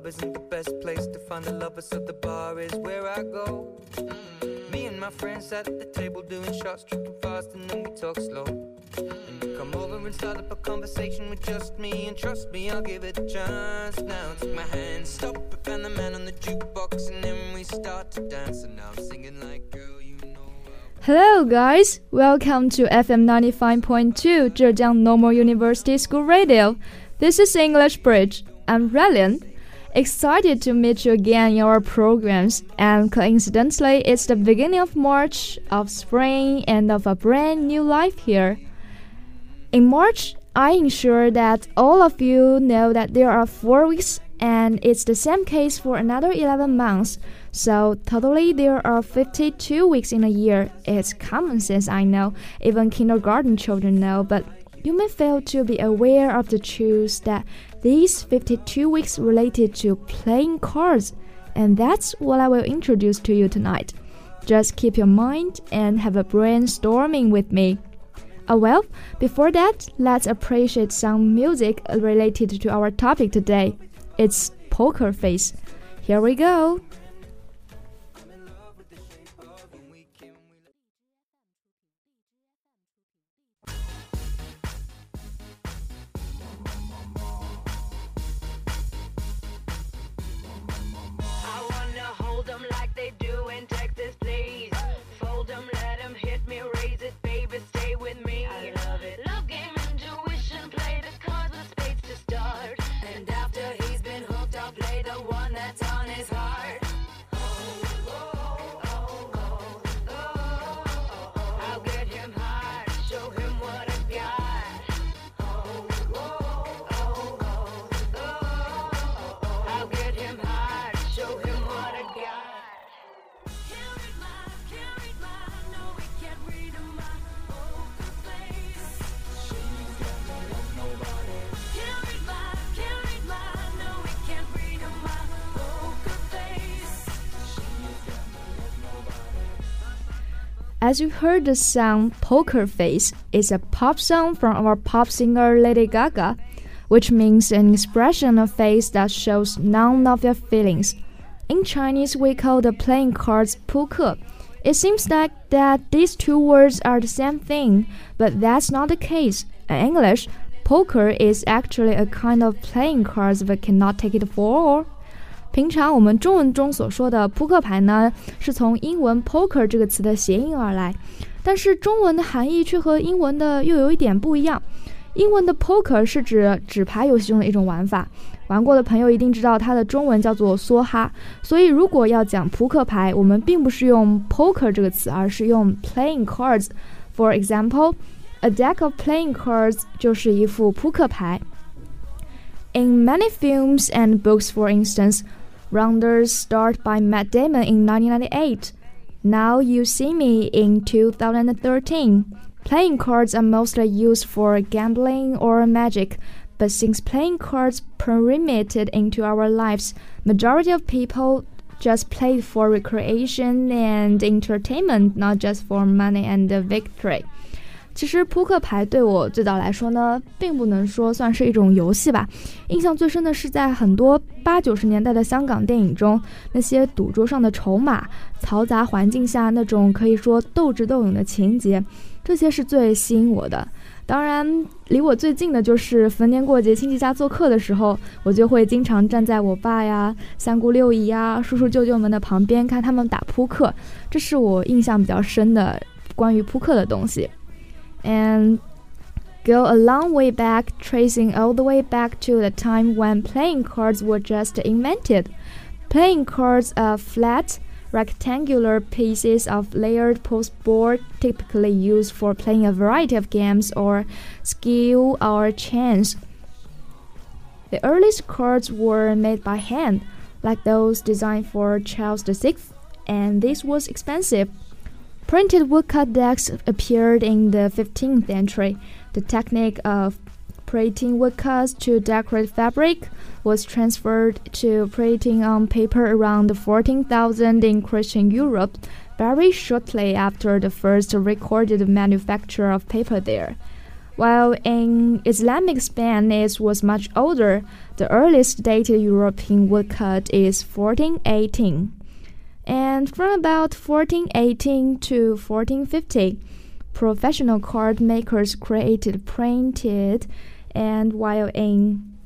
club isn't the best place to find the lovers, so the bar is where I go. Mm. Me and my friends sat at the table doing shots, tripping fast, and then we talk slow. And you come over and start up a conversation with just me, and trust me, I'll give it a chance. Now take my hand, stop it, and the man on the jukebox, and then we start to dance. And now I'm singing like, girl, you know. Hello, guys. Welcome to FM 95.2 Zhejiang Normal University School Radio. This is English Bridge. I'm Relian. Excited to meet you again in our programs, and coincidentally, it's the beginning of March, of spring, and of a brand new life here. In March, I ensure that all of you know that there are four weeks, and it's the same case for another 11 months. So, totally, there are 52 weeks in a year. It's common sense, I know, even kindergarten children know, but you may fail to be aware of the truth that these 52 weeks related to playing cards, and that's what I will introduce to you tonight. Just keep your mind and have a brainstorming with me. Oh well, before that, let's appreciate some music related to our topic today. It's Poker Face. Here we go. As you heard the song Poker Face is a pop song from our pop singer Lady Gaga, which means an expression of face that shows none of your feelings. In Chinese, we call the playing cards 扑克. It seems like that these two words are the same thing, but that's not the case. In English, poker is actually a kind of playing cards but cannot take it for. 平常我们中文中所说的扑克牌呢，是从英文 poker 这个词的谐音而来，但是中文的含义却和英文的又有一点不一样。英文的 poker 是指纸牌游戏中的一种玩法，玩过的朋友一定知道它的中文叫做梭哈。所以如果要讲扑克牌，我们并不是用 poker 这个词，而是用 playing cards。For example, a deck of playing cards 就是一副扑克牌。In many films and books, for instance. Rounders start by Matt Damon in 1998. Now You See Me in 2013. Playing cards are mostly used for gambling or magic, but since playing cards permeated into our lives, majority of people just play for recreation and entertainment, not just for money and victory. 其实扑克牌对我最早来说呢，并不能说算是一种游戏吧。印象最深的是在很多八九十年代的香港电影中，那些赌桌上的筹码、嘈杂环境下那种可以说斗智斗勇的情节，这些是最吸引我的。当然，离我最近的就是逢年过节亲戚家做客的时候，我就会经常站在我爸呀、三姑六姨呀、叔叔舅舅们的旁边看他们打扑克，这是我印象比较深的关于扑克的东西。And go a long way back, tracing all the way back to the time when playing cards were just invented. Playing cards are flat, rectangular pieces of layered postboard typically used for playing a variety of games or skill or chance. The earliest cards were made by hand, like those designed for Charles VI, and this was expensive. Printed woodcut decks appeared in the 15th century. The technique of printing woodcuts to decorate fabric was transferred to printing on paper around 14,000 in Christian Europe, very shortly after the first recorded manufacture of paper there. While in Islamic Spain it was much older, the earliest dated European woodcut is 1418. And from about 1418 to 1450, professional card makers created printed and while in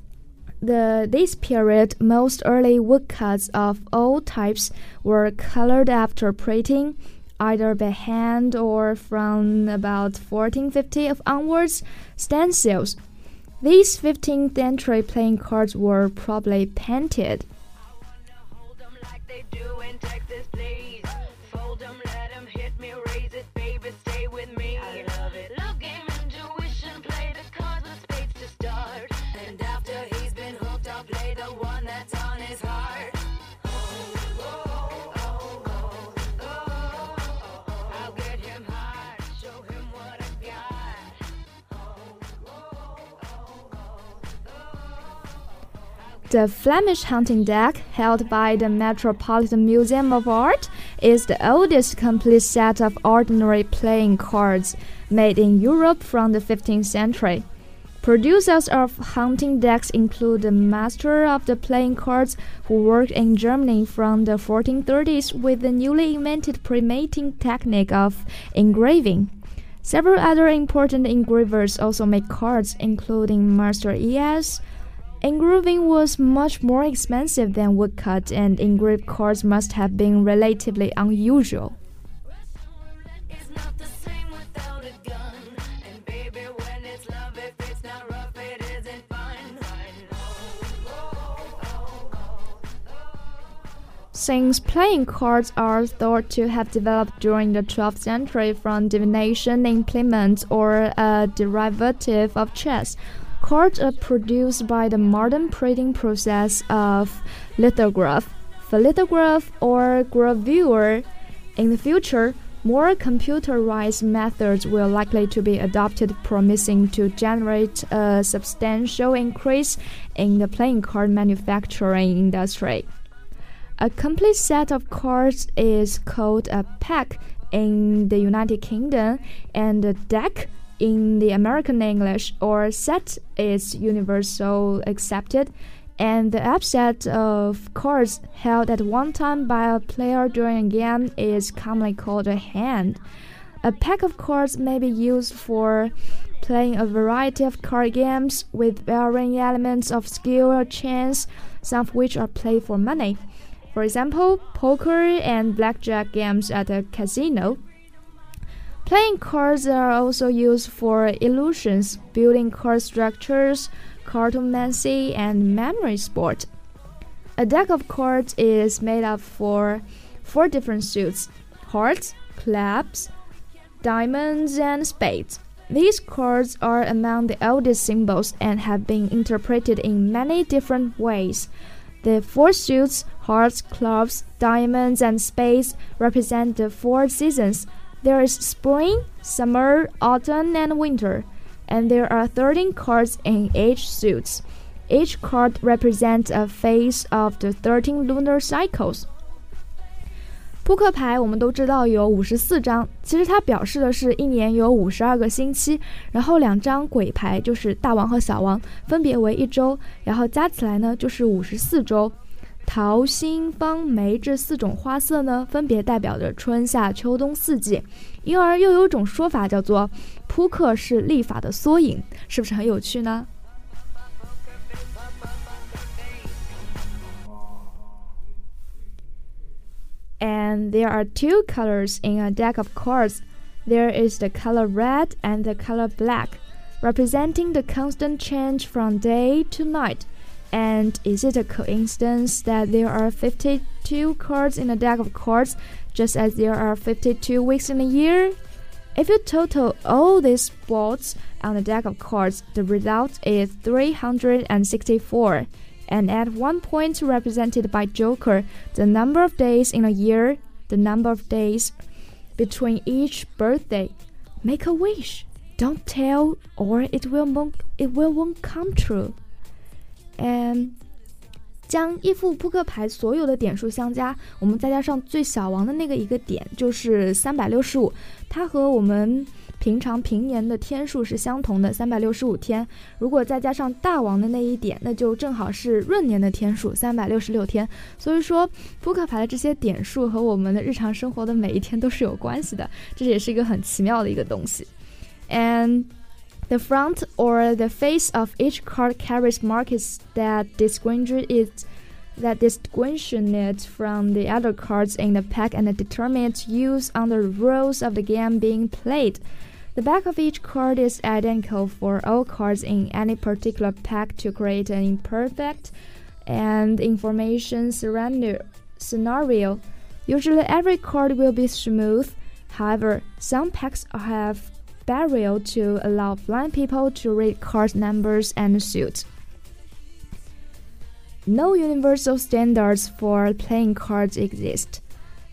the this period most early woodcuts of all types were colored after printing either by hand or from about 1450 onwards stencils. These 15th century playing cards were probably painted. The Flemish hunting deck, held by the Metropolitan Museum of Art, is the oldest complete set of ordinary playing cards made in Europe from the 15th century. Producers of hunting decks include the master of the playing cards who worked in Germany from the 1430s with the newly invented printmaking technique of engraving. Several other important engravers also make cards, including Master E.S., Engraving was much more expensive than woodcut, and engraved cards must have been relatively unusual. Since playing cards are thought to have developed during the 12th century from divination implements or a derivative of chess, Cards are produced by the modern printing process of lithograph, lithograph, or gravure. In the future, more computerized methods will likely to be adopted, promising to generate a substantial increase in the playing card manufacturing industry. A complete set of cards is called a pack in the United Kingdom, and a deck in the American English or set is universal accepted, and the upset of cards held at one time by a player during a game is commonly called a hand. A pack of cards may be used for playing a variety of card games with varying elements of skill or chance, some of which are played for money. For example, poker and blackjack games at a casino. Playing cards are also used for illusions, building card structures, cartomancy, and memory sport. A deck of cards is made up for four different suits hearts, clubs, diamonds, and spades. These cards are among the oldest symbols and have been interpreted in many different ways. The four suits hearts, clubs, diamonds, and spades represent the four seasons there is spring, summer, autumn, and winter, and there are 13 cards in each suit. Each card represents a phase of the 13 lunar cycles. 扑克牌我们都知道有五十四张，其实它表示的是一年有五十二个星期。然后两张鬼牌就是大王和小王，分别为一周，然后加起来呢就是五十四周。桃、心、方、梅这四种花色呢，分别代表着春夏秋冬四季，因而又有种说法叫做“扑克是历法的缩影”，是不是很有趣呢？And there are two colors in a deck of cards. There is the color red and the color black, representing the constant change from day to night. And is it a coincidence that there are 52 cards in a deck of cards, just as there are 52 weeks in a year? If you total all these spots on the deck of cards, the result is 364 And at one point represented by Joker, the number of days in a year, the number of days between each birthday. Make a wish. Don't tell, or it will it will won't come true. And 将一副扑克牌所有的点数相加，我们再加上最小王的那个一个点，就是三百六十五。它和我们 平常平年的天数是相同的，三百六十五天。如果再加上大王的那一点，那就正好是闰年的天数，三百六十六天。所以说，扑克牌的这些点数和我们的日常生活的每一天都是有关系的，这也是一个很奇妙的一个东西。And The front or the face of each card carries markings that distinguish it that distinguish it from the other cards in the pack and determine its use on the rules of the game being played. The back of each card is identical for all cards in any particular pack to create an imperfect and information scenario. Usually every card will be smooth. However, some packs have Braille to allow blind people to read card numbers and suits. No universal standards for playing cards exist.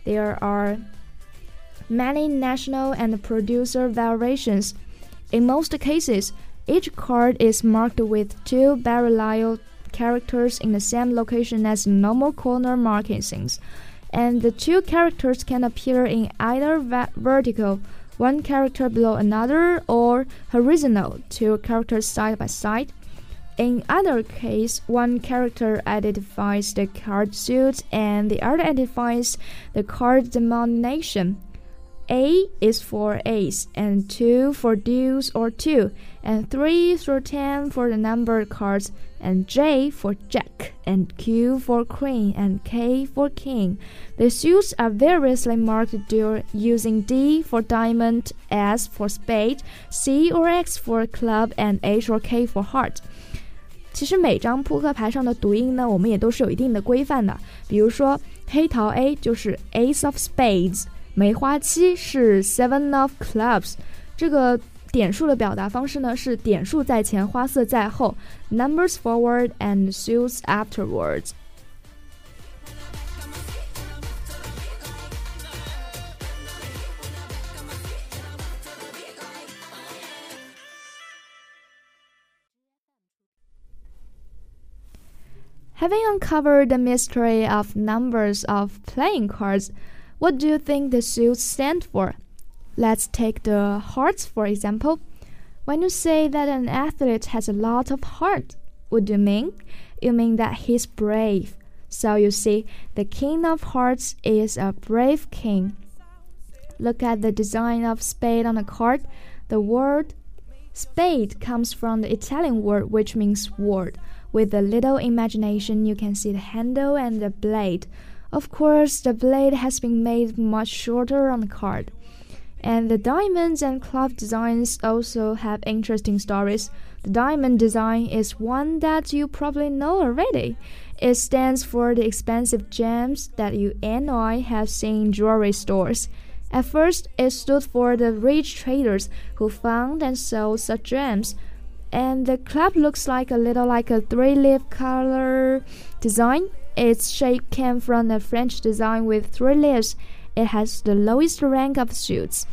There are many national and producer variations. In most cases, each card is marked with two parallel characters in the same location as normal corner markings, and the two characters can appear in either vertical one character below another or horizontal, two characters side by side. In either case, one character identifies the card suit and the other identifies the card denomination. A is for ace, and 2 for deuce or 2, and 3 through 10 for the numbered cards, and J for jack, and Q for queen, and K for king. The suits are variously marked using D for diamond, S for spade, C or X for club, and H or K for heart. 其实每张扑克牌上的读音呢，我们也都是有一定的规范的。比如说，黑桃 A 就是 Ace of Spades。 梅花七是 Seven of Clubs，这个点数的表达方式呢是点数在前，花色在后，Numbers forward and suits afterwards。Having uncovered the mystery of numbers of playing cards, what do you think the suits stand for? Let's take the hearts for example. When you say that an athlete has a lot of heart, what do you mean? You mean that he's brave. So you see, the King of Hearts is a brave king. Look at the design of spade on the card. The word spade comes from the Italian word which means sword. With a little imagination, you can see the handle and the blade. Of course, the blade has been made much shorter on the card. And the diamonds and club designs also have interesting stories. The diamond design is one that you probably know already. It stands for the expensive gems that you and I have seen in jewelry stores. At first, it stood for the rich traders who found and sold such gems. And the club looks like a little like a three-leaf color design its shape came from a French design with three layers. It has the lowest rank of suits.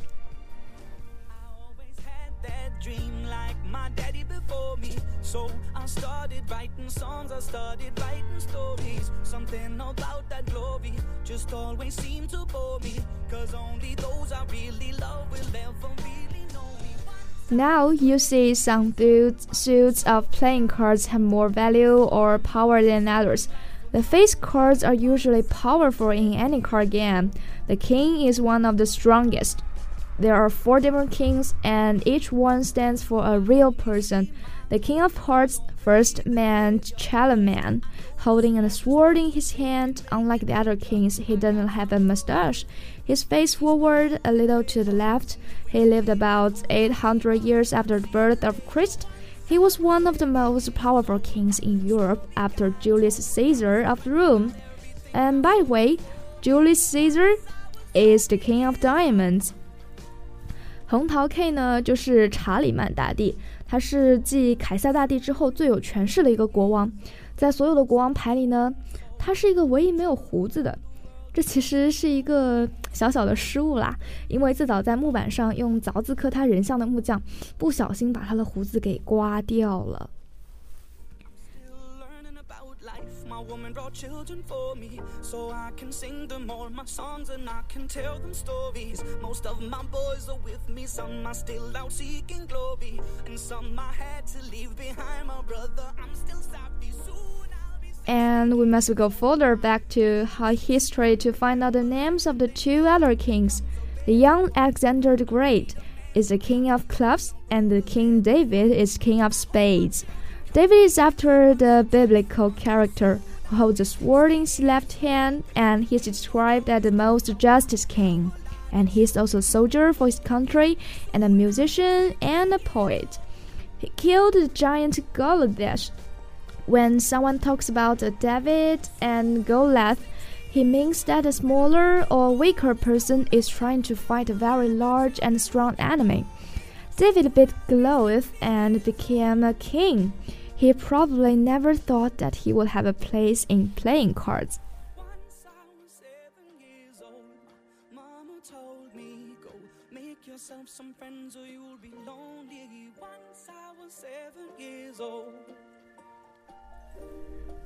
So I started writing songs, I started writing stories. Something about that glory just always seemed to bore me. Cause only those I really love will ever really know me. Now you see some suits of playing cards have more value or power than others. The face cards are usually powerful in any card game. The king is one of the strongest. There are four different kings, and each one stands for a real person. The king of hearts first man, man, holding a sword in his hand. Unlike the other kings, he doesn't have a mustache. His face forward, a little to the left. He lived about 800 years after the birth of Christ. He was one of the most powerful kings in Europe after Julius Caesar of Rome. And by the way, Julius Caesar is the king of diamonds. 红桃 K 呢，就是查理曼大帝，他是继凯撒大帝之后最有权势的一个国王。在所有的国王牌里呢，他是一个唯一没有胡子的。 这其实是一个小小的失误啦，因为最早在木板上用凿子刻他人像的木匠，不小心把他的胡子给刮掉了。my woman brought children for me so I can sing them all my songs and I can tell them stories. Most of my boys are with me, some are still out seeking glory, and some I had to leave behind. My brother, I'm still sorry. Soon I'll be. And we must go further back to high history to find out the names of the two other kings. The young Alexander the Great is the king of clubs, and the King David is king of spades. David is after the biblical character who holds a sword in his left hand, and he is described as the most justice king. And he is also a soldier for his country, and a musician and a poet. He killed the giant Goliath. When someone talks about a David and Goliath, he means that a smaller or weaker person is trying to fight a very large and strong enemy. David beat Goliath and became a king. He probably never thought that he would have a place in playing cards. Some friends or you'll be lonely. Once I was seven years old.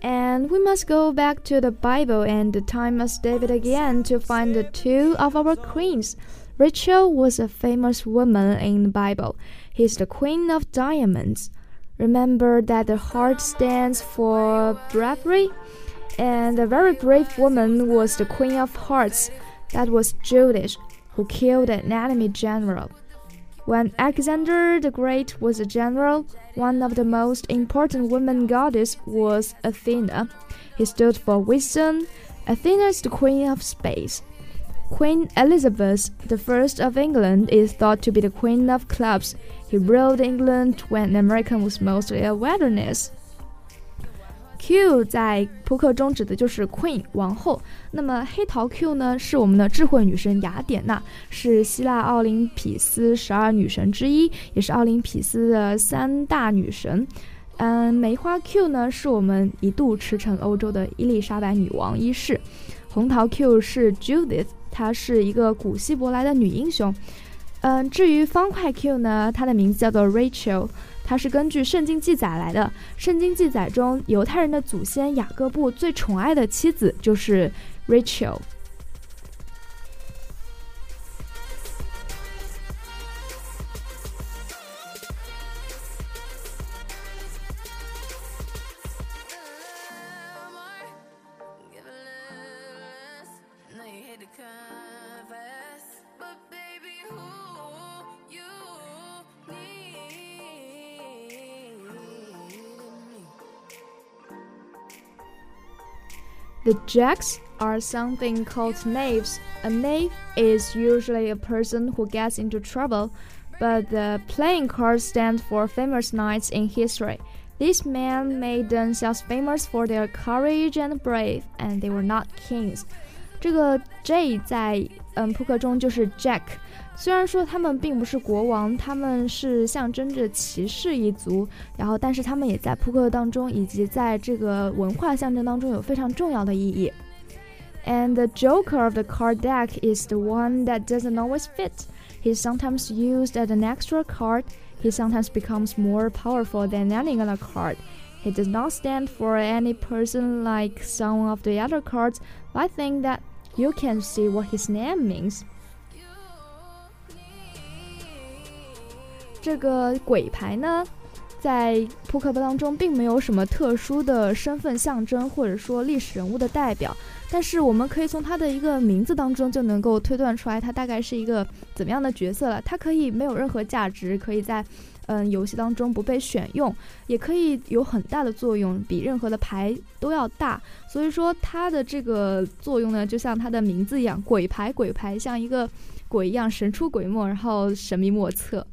And we must go back to the Bible and the time of David again to find the two of our queens. Rachel was a famous woman in the Bible. She's the queen of diamonds. Remember that the heart stands for bravery? And a very brave woman was the queen of hearts. That was Judith, who killed an enemy general. When Alexander the Great was a general, one of the most important women goddess was Athena. He stood for wisdom. Athena is the queen of space. Queen Elizabeth I of England is thought to be the queen of clubs. He ruled England when America was mostly a wilderness. Q 在扑克中指的就是 Queen 王后。那么黑桃 Q 呢，是我们的智慧女神雅典娜，是希腊奥林匹斯十二女神之一，也是奥林匹斯的三大女神。嗯，梅花 Q 呢，是我们一度驰骋欧洲的伊丽莎白女王一世。红桃 Q 是 Judith，她是一个古希伯来的女英雄。嗯，至于方块 Q 呢，它的名字叫做 Rachel。它是根据圣经记载来的。圣经记载中犹太人的祖先雅各布最宠爱的妻子就是 rachel The jacks are something called knaves. A knave is usually a person who gets into trouble, but the playing cards stand for famous knights in history. These men made themselves famous for their courage and brave, and they were not kings. 这个 J 在 嗯扑克中就是 Jack，虽然说他们并不是国王，他们是象征着骑士一族，然后但是他们也在扑克当中以及在这个文化象征当中有非常重要的意义。And the joker of the card deck is the one that doesn't always fit. He's sometimes used as an extra card. He sometimes becomes more powerful than any other card. He does not stand for any person like some of the other cards, but I think that you can see what his name means. 这个鬼牌呢，在扑克牌当中并没有什么特殊的身份象征，或者说历史人物的代表。但是我们可以从他的一个名字当中就能够推断出来，他大概是一个怎么样的角色了。他可以没有任何价值，可以在嗯游戏当中不被选用，也可以有很大的作用，比任何的牌都要大。所以说它的这个作用呢，就像它的名字一样，鬼牌，鬼牌像一个鬼一样神出鬼没，然后神秘莫测。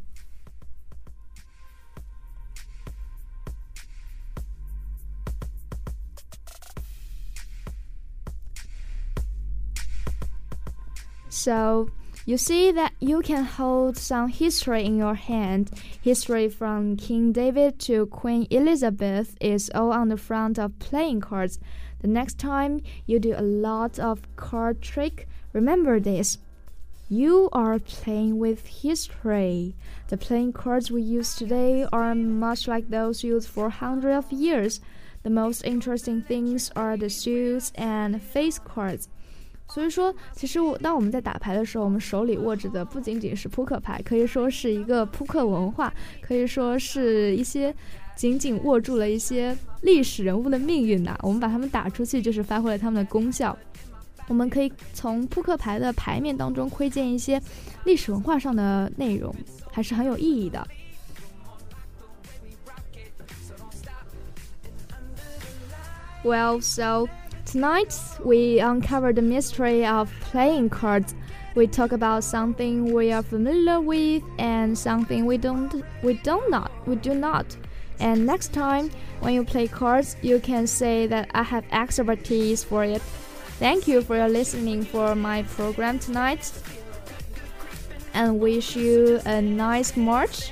So you see that you can hold some history in your hand. History from King David to Queen Elizabeth is all on the front of playing cards. The next time you do a lot of card trick, remember this. You are playing with history. The playing cards we use today are much like those used for hundreds of years. The most interesting things are the suits and face cards. 所以说，其实我当我们在打牌的时候，我们手里握着的不仅仅是扑克牌，可以说是一个扑克文化，可以说是一些紧紧握住了一些历史人物的命运呐。我们把它们打出去，就是发挥了它们的功效。我们可以从扑克牌的牌面当中窥见一些历史文化上的内容，还是很有意义的。Well, so. Tonight, we uncover the mystery of playing cards. We talk about something we are familiar with and something we don't we don't not we do not. And next time when you play cards, you can say that I have expertise for it. Thank you for your listening for my program tonight. And wish you a nice March.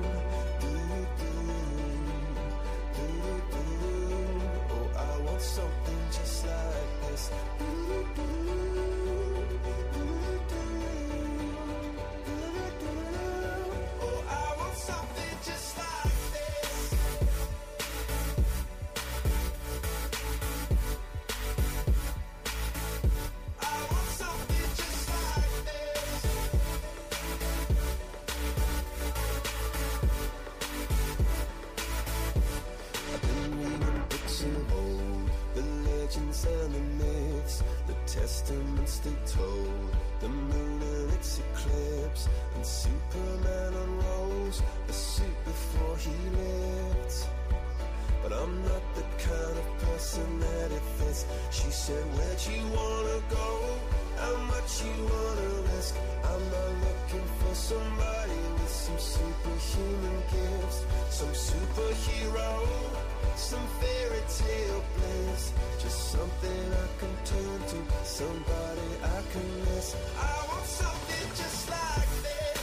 told, the moon and its eclipse, and Superman unrolls the suit before he lived. But I'm not the kind of person that it fits. She said, Where'd you wanna go? How much you wanna risk? I'm not looking for somebody with some superhuman gifts, some superhero, some fairy tale bliss. Just something I can turn to, somebody I can miss. I want something just like this.